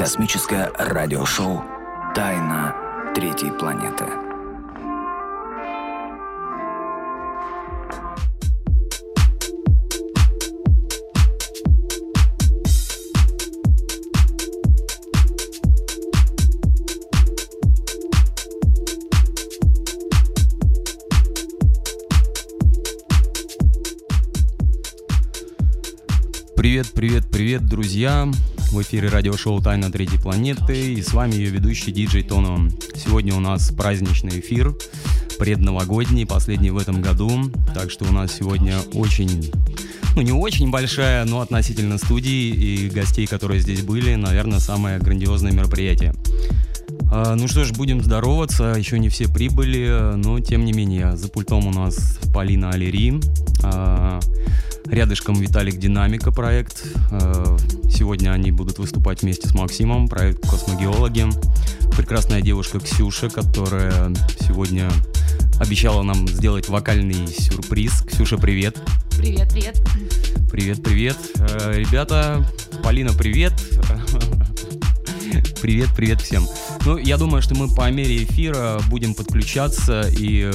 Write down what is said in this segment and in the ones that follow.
Космическое радиошоу «Тайна третьей планеты». Привет, привет, привет, друзья! В эфире радиошоу «Тайна третьей планеты» и с вами ее ведущий диджей Тоно. Сегодня у нас праздничный эфир, предновогодний, последний в этом году, так что у нас сегодня очень, ну не очень большая, но относительно студии и гостей, которые здесь были, наверное, самое грандиозное мероприятие. А, ну что ж, будем здороваться, еще не все прибыли, но тем не менее, за пультом у нас Полина Алери, а, Рядышком Виталик Динамика проект. Э, сегодня они будут выступать вместе с Максимом, проект Космогеологи. Прекрасная девушка Ксюша, которая сегодня обещала нам сделать вокальный сюрприз. Ксюша, привет. Привет, привет. Привет, привет. Э, ребята, Полина, привет. Привет, привет всем. Ну, я думаю, что мы по мере эфира будем подключаться и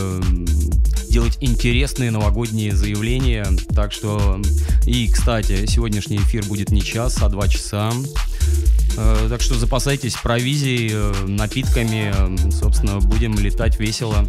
делать интересные новогодние заявления. Так что, и, кстати, сегодняшний эфир будет не час, а два часа. Э, так что запасайтесь провизией, э, напитками. Собственно, будем летать весело.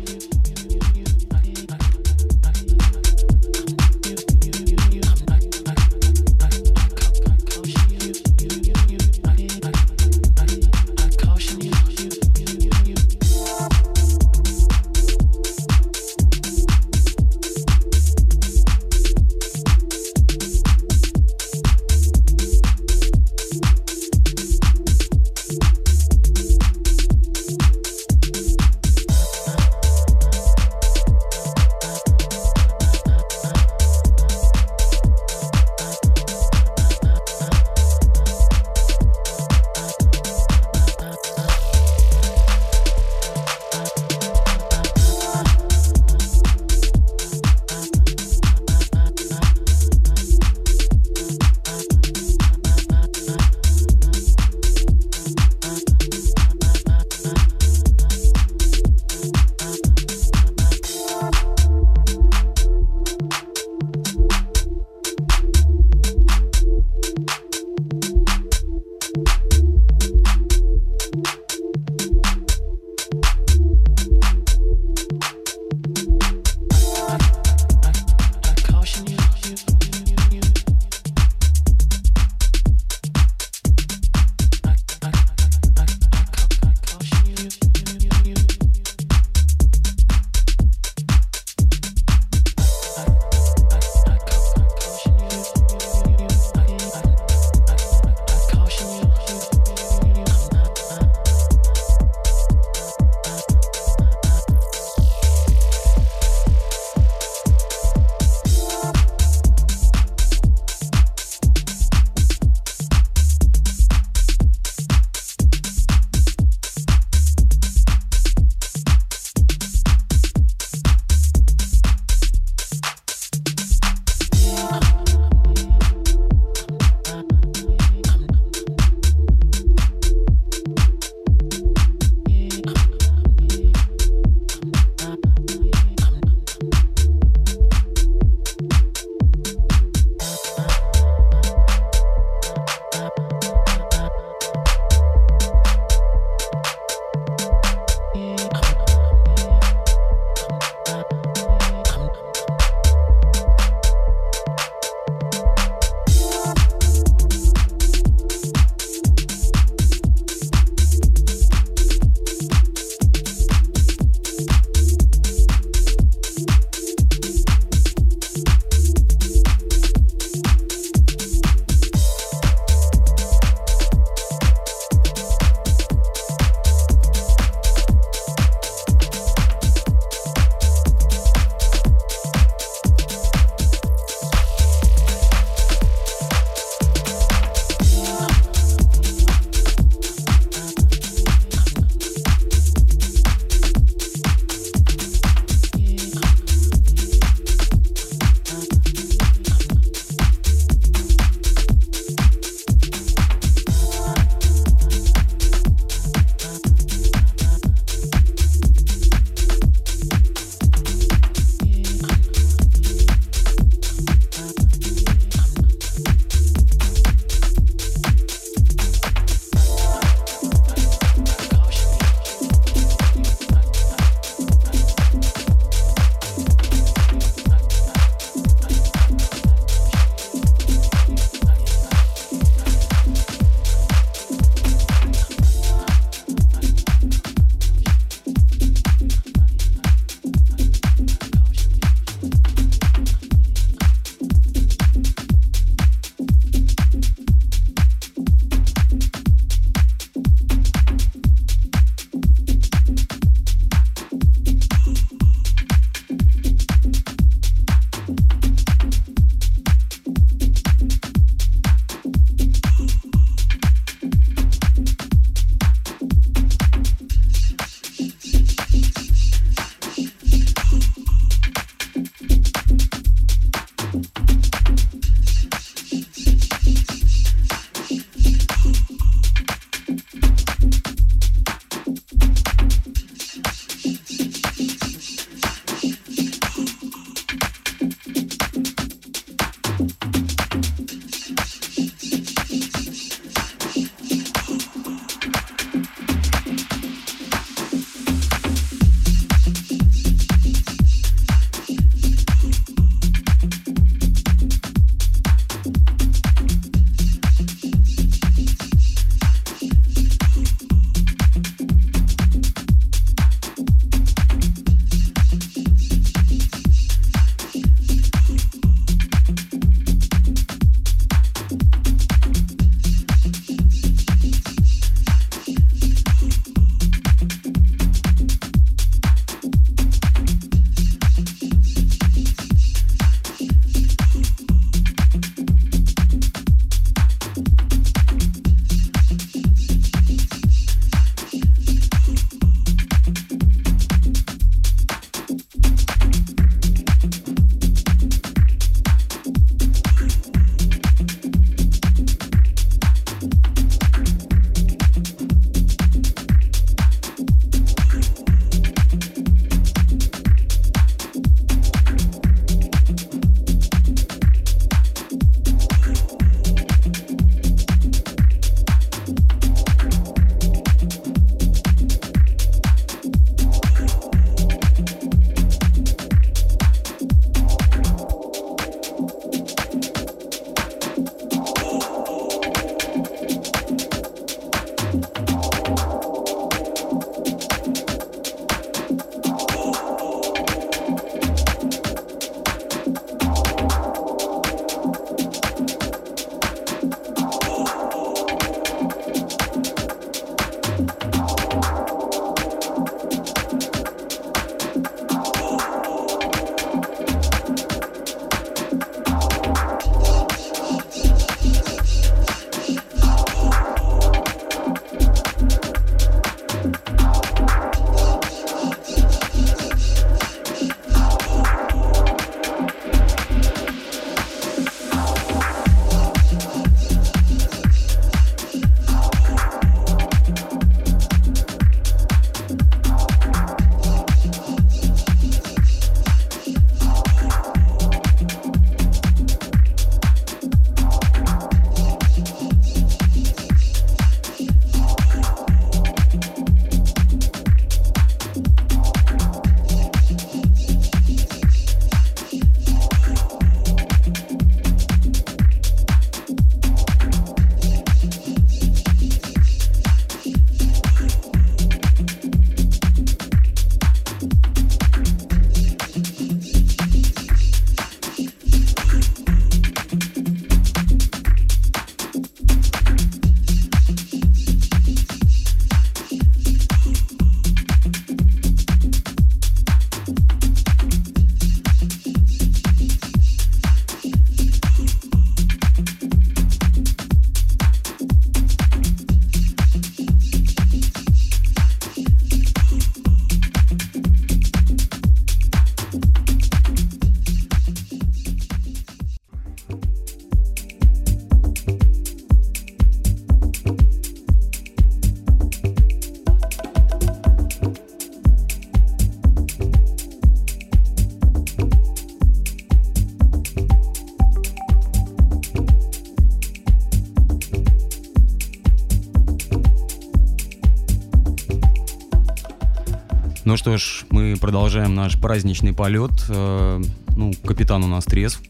Ну что ж, мы продолжаем наш праздничный полет. Э, ну, капитан у нас трезв.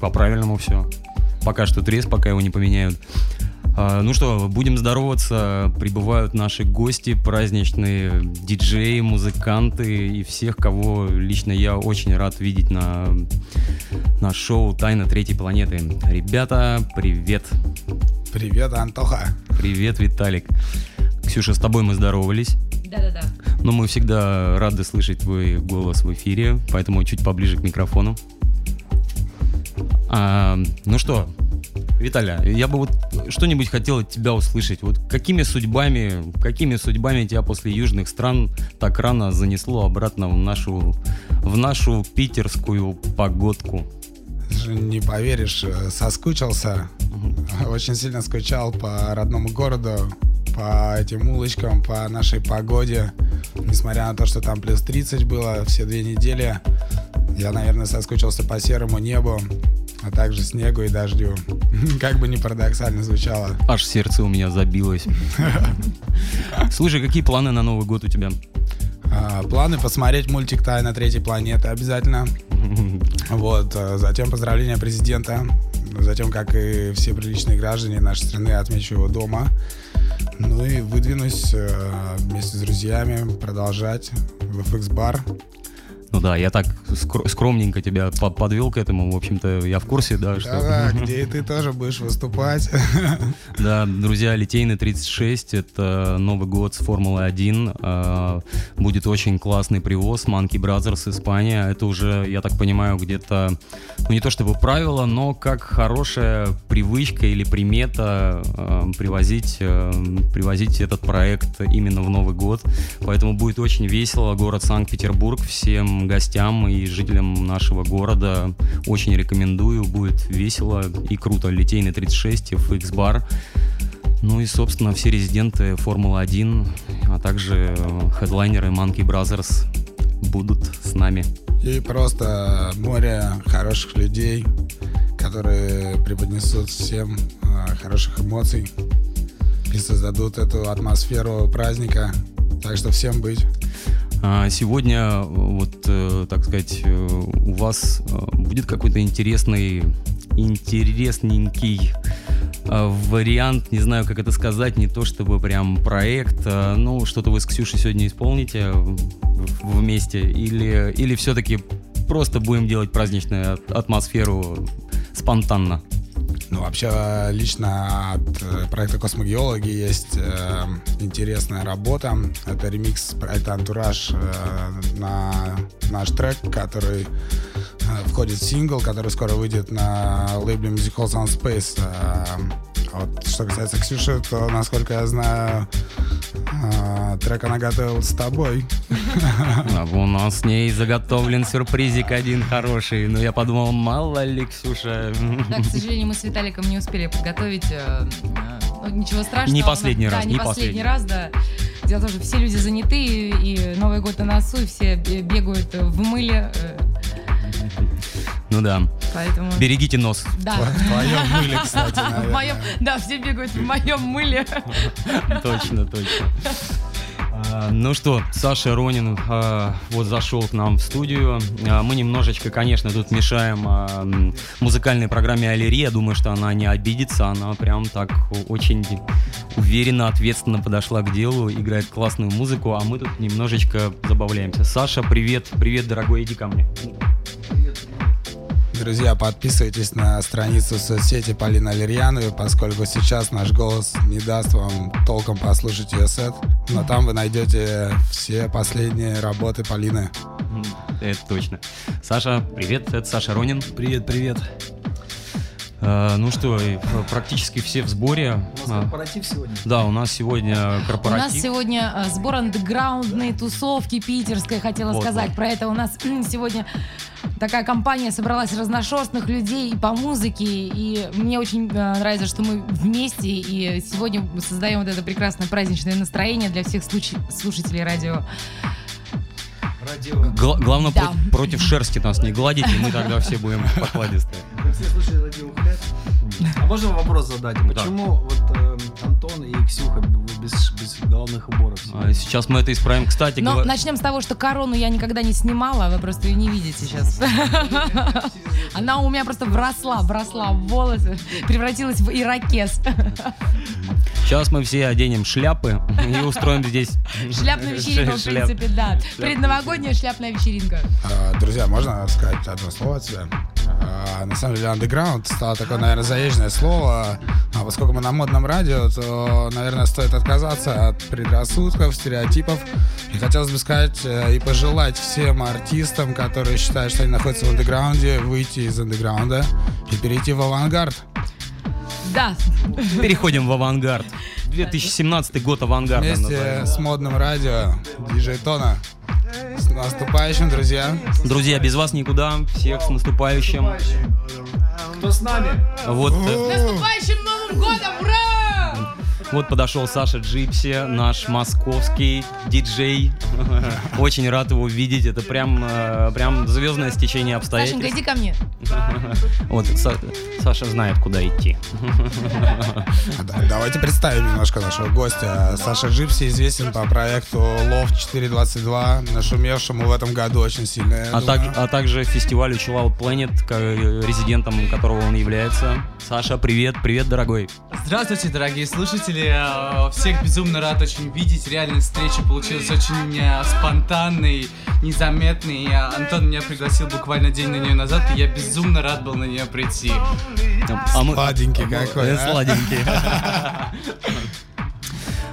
По-правильному все. Пока что трезв, пока его не поменяют. А, ну что, будем здороваться. Прибывают наши гости, праздничные диджеи, музыканты и всех, кого лично я очень рад видеть на, на шоу «Тайна третьей планеты». Ребята, привет! Привет, Антоха! Привет, Виталик! Ксюша, с тобой мы здоровались. Но мы всегда рады слышать твой голос в эфире, поэтому чуть поближе к микрофону. А, ну что, Виталя, я бы вот что-нибудь хотел от тебя услышать. Вот какими судьбами, какими судьбами тебя после южных стран так рано занесло обратно в нашу, в нашу питерскую погодку? Не поверишь, э, соскучился. Очень сильно скучал по родному городу, по этим улочкам, по нашей погоде. Несмотря на то, что там плюс 30 было все две недели, я, наверное, соскучился по серому небу, а также снегу и дождю. Как бы ни парадоксально звучало. Аж сердце у меня забилось. Слушай, какие планы на Новый год у тебя? А, планы посмотреть мультик «Тайна третьей планеты» обязательно. Вот, а, затем поздравления президента. Затем, как и все приличные граждане нашей страны, отмечу его дома. Ну и выдвинусь а, вместе с друзьями продолжать в FX-бар ну да, я так скромненько тебя подвел к этому, в общем-то, я в курсе, да, что... Да, где и ты тоже будешь выступать. Да, друзья, Литейный 36, это Новый год с Формулы-1, а, будет очень классный привоз, Monkey Brothers, Испания, это уже, я так понимаю, где-то, ну не то чтобы правило, но как хорошая привычка или примета а, привозить, а, привозить этот проект именно в Новый год, поэтому будет очень весело, город Санкт-Петербург, всем гостям и жителям нашего города очень рекомендую. Будет весело и круто. Литейный 36, FX бар. Ну и, собственно, все резиденты Формулы-1, а также хедлайнеры Monkey Brothers будут с нами. И просто море хороших людей, которые преподнесут всем э, хороших эмоций и создадут эту атмосферу праздника. Так что всем быть. А сегодня, вот, э, так сказать, э, у вас э, будет какой-то интересный, интересненький вариант, не знаю, как это сказать, не то чтобы прям проект, ну, что-то вы с Ксюшей сегодня исполните вместе, или, или все-таки просто будем делать праздничную атмосферу спонтанно? Ну, вообще, лично от э, проекта «Космогеологи» есть э, интересная работа. Это ремикс проекта «Антураж» э, на наш трек, который э, входит в сингл, который скоро выйдет на лейбле Musical Sound Space. Э, вот, что касается Ксюши, то, насколько я знаю, э, трек она готовила с тобой. А у нас с ней заготовлен сюрпризик один хороший. Но я подумал, мало ли, Ксюша. Да, к сожалению, мы с Виталиком не успели подготовить. Э, ну, ничего страшного. Не последний раз. Да, не, не последний раз, да. Дело в том, что все люди заняты, и Новый год на носу, и все бегают в мыле. Э, ну да. Поэтому... Берегите нос. Да. В твоем мыле, кстати, В моем, да, все бегают в моем мыле. Точно, точно. А, ну что, Саша Ронин а, вот зашел к нам в студию. А, мы немножечко, конечно, тут мешаем музыкальной программе Алири. Я думаю, что она не обидится. Она прям так очень уверенно, ответственно подошла к делу, играет классную музыку, а мы тут немножечко забавляемся. Саша, привет, привет, дорогой, иди ко мне. Друзья, подписывайтесь на страницу соцсети Полины Алирьяновой, поскольку сейчас наш голос не даст вам толком послушать ее сет, но там вы найдете все последние работы Полины. Это точно. Саша, привет, это Саша Ронин. Привет, привет. Uh, ну что, практически все в сборе. У нас корпоратив сегодня? Да, у нас сегодня корпоратив. У нас сегодня uh, сбор андеграундной тусовки питерской, хотела вот, сказать. Вот. Про это у нас сегодня такая компания собралась разношерстных людей по музыке, и мне очень э, нравится, что мы вместе, и сегодня создаем вот это прекрасное праздничное настроение для всех слушателей радио. Радио. Гла- главное, да. против, против шерсти нас не гладите, мы тогда все будем покладистые. Все слушали радио А можно вопрос задать? Почему вот э, Антон и Ксюха, без, без головных уборов. А, Сейчас мы это исправим. Кстати, Но говоря- начнем с того, что корону я никогда не снимала, вы просто ее не видите сейчас. Она у меня просто вросла, вросла в волосы, превратилась в ирокез. сейчас мы все оденем шляпы и устроим здесь Шляпная вечеринка, в принципе, да. Предновогодняя шляпная вечеринка. А, Друзья, можно сказать одно слово от себя? А, На самом деле, underground стало такое, наверное, заезженное слово. А поскольку мы на модном радио, то, наверное, стоит отказаться от предрассудков, стереотипов. И хотелось бы сказать э, и пожелать всем артистам, которые считают, что они находятся в андеграунде, выйти из андеграунда и перейти в авангард. Да, переходим в авангард. 2017 год авангарда. Вместе назовем. с модным радио диджей Тона. С наступающим, друзья! Друзья, без вас никуда. Всех с наступающим. Кто с нами? Вот, э, с наступающим Новым годом, ура! Вот подошел Саша Джипси, наш московский диджей. Очень рад его видеть. Это прям, э, прям звездное стечение Сашенька, обстоятельств. иди ко мне. Вот Са- Саша знает, куда идти. Да- Давайте представим немножко нашего гостя. Саша Джипси известен по проекту Love 422, нашумевшему в этом году очень сильно. А, так- а также фестивалю Chill Out Planet, резидентом которого он является. Саша, привет, привет, дорогой. Здравствуйте, дорогие слушатели. Э, Всех безумно рад очень видеть. Реально встреча получилась очень э, спонтанной, незаметной. Э, Антон меня пригласил буквально день на нее назад, и я безумно рад был на нее прийти. А мы- Сладенький какой, Э, а? Сладенький.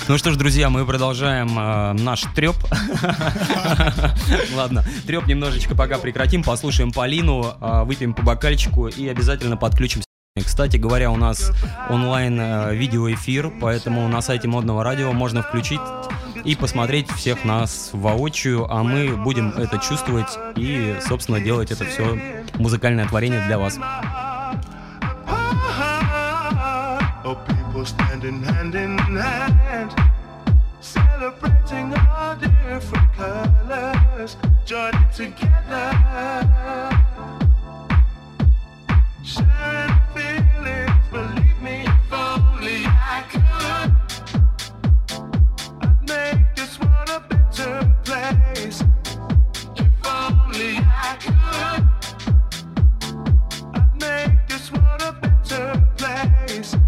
Ну что ж, друзья, мы продолжаем э, наш треп. Ладно, треп немножечко пока прекратим, послушаем Полину, э, выпьем по бокальчику и обязательно подключимся. Кстати говоря, у нас онлайн э, видеоэфир, поэтому на сайте модного радио можно включить и посмотреть всех нас воочию, а мы будем это чувствовать и, собственно, делать это все музыкальное творение для вас. Sharing place.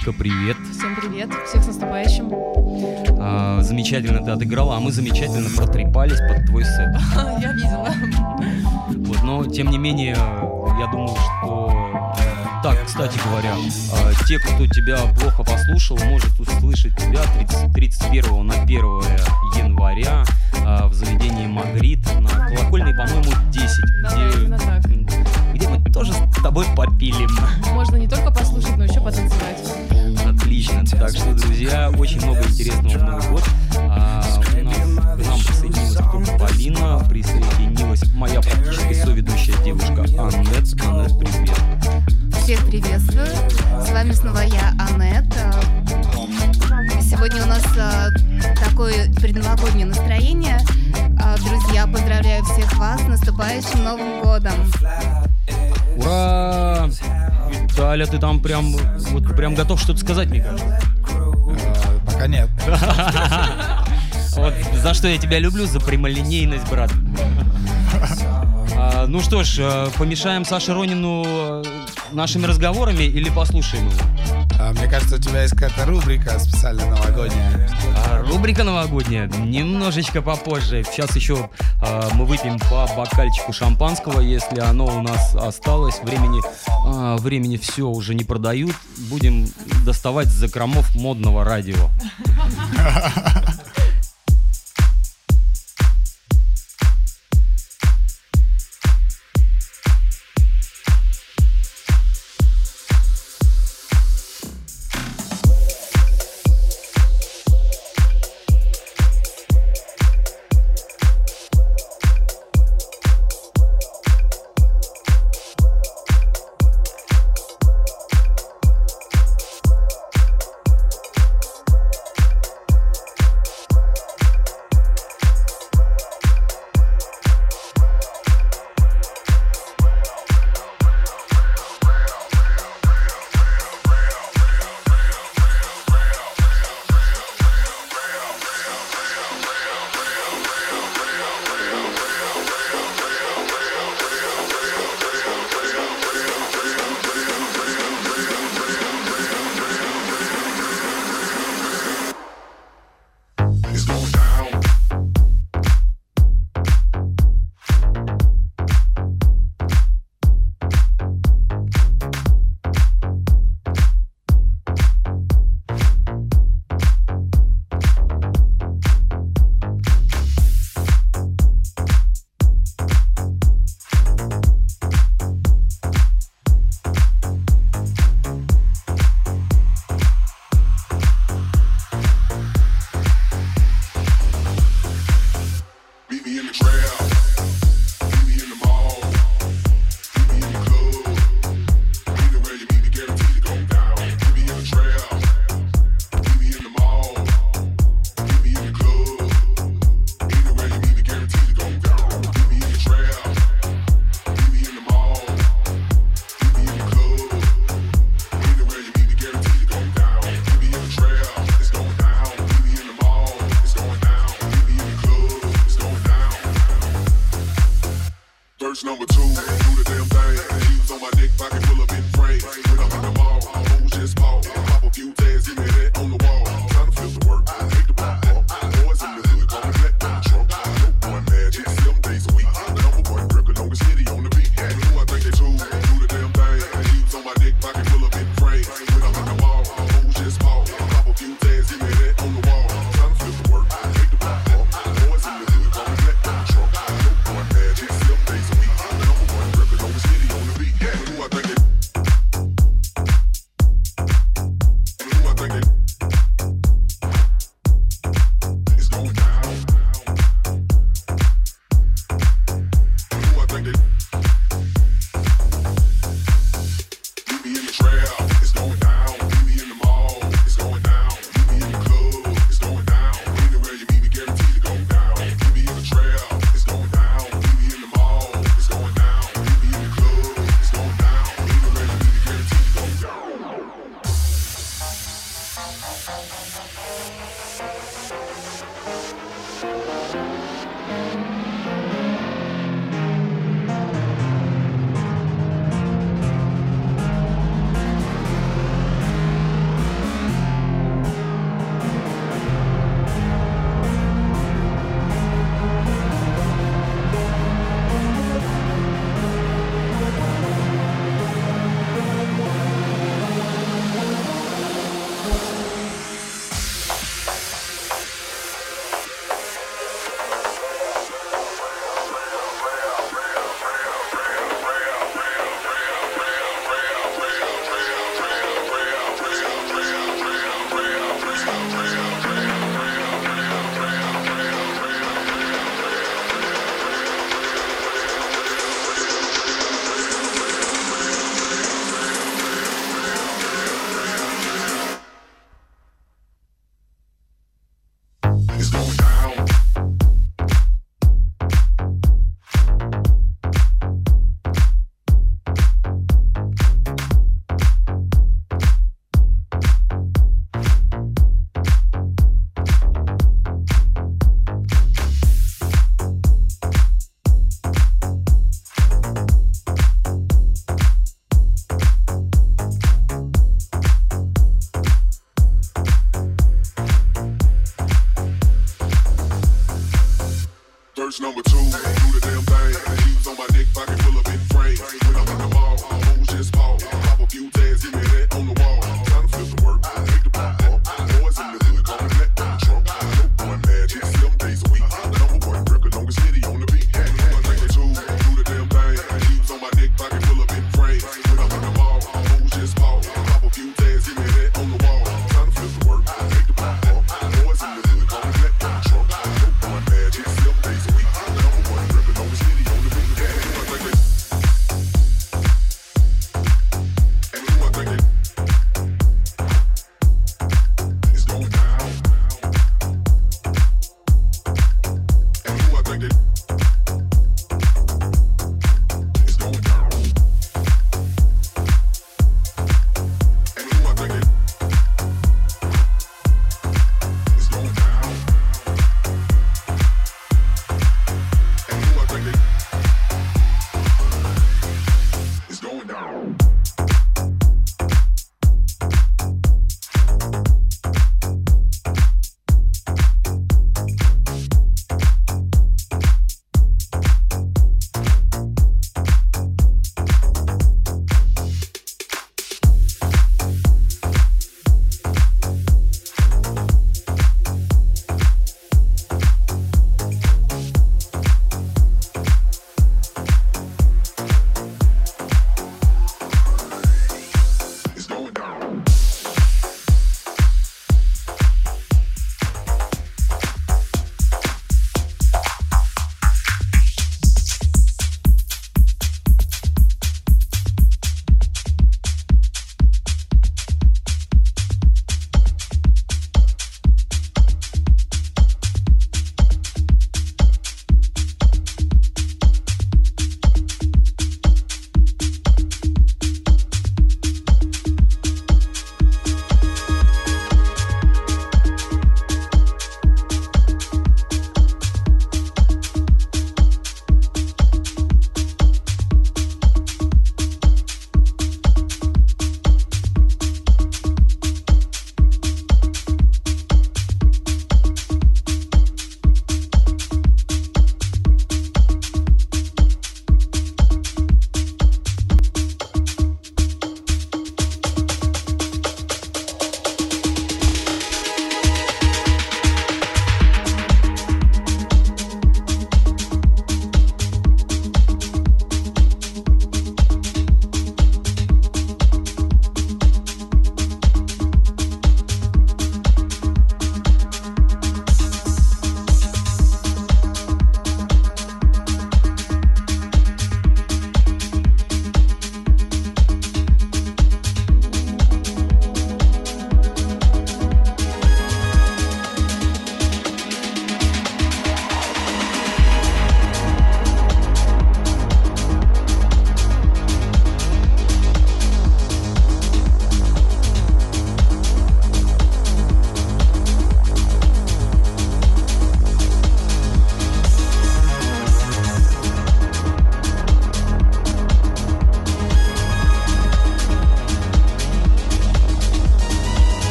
Полиночка, привет. Всем привет, всех с наступающим. А, Замечательно ты отыграла, а мы замечательно протрепались под твой сет. Я видела. Вот, но тем не менее, я думаю, что... Так, кстати говоря, а, те, кто тебя плохо послушал, может услышать тебя 30 31 на 1 января а, в заведении Магрит на колокольной, по-моему, 10, Да, где, где мы тоже с тобой попилим. Можно не только друзья, очень много интересного в Новый год. А, у нас к нам присоединилась только Полина, присоединилась моя практически соведущая девушка Аннет. Аннет, привет. Всех приветствую. С вами снова я, Аннет. Сегодня у нас а, такое предновогоднее настроение. А, Друзья, поздравляю всех вас с наступающим Новым годом. Ура! Виталя, ты там прям, вот прям готов что-то сказать, мне кажется. Нет. Вот за что я тебя люблю, за прямолинейность, брат. А, ну что ж, э, помешаем Саше Ронину э, нашими разговорами или послушаем его? А, мне кажется, у тебя есть какая-то рубрика специально новогодняя. А, рубрика новогодняя немножечко попозже. Сейчас еще а, мы выпьем по бокальчику шампанского, если оно у нас осталось. Времени, а, времени все уже не продают. Будем доставать с закромов модного радио.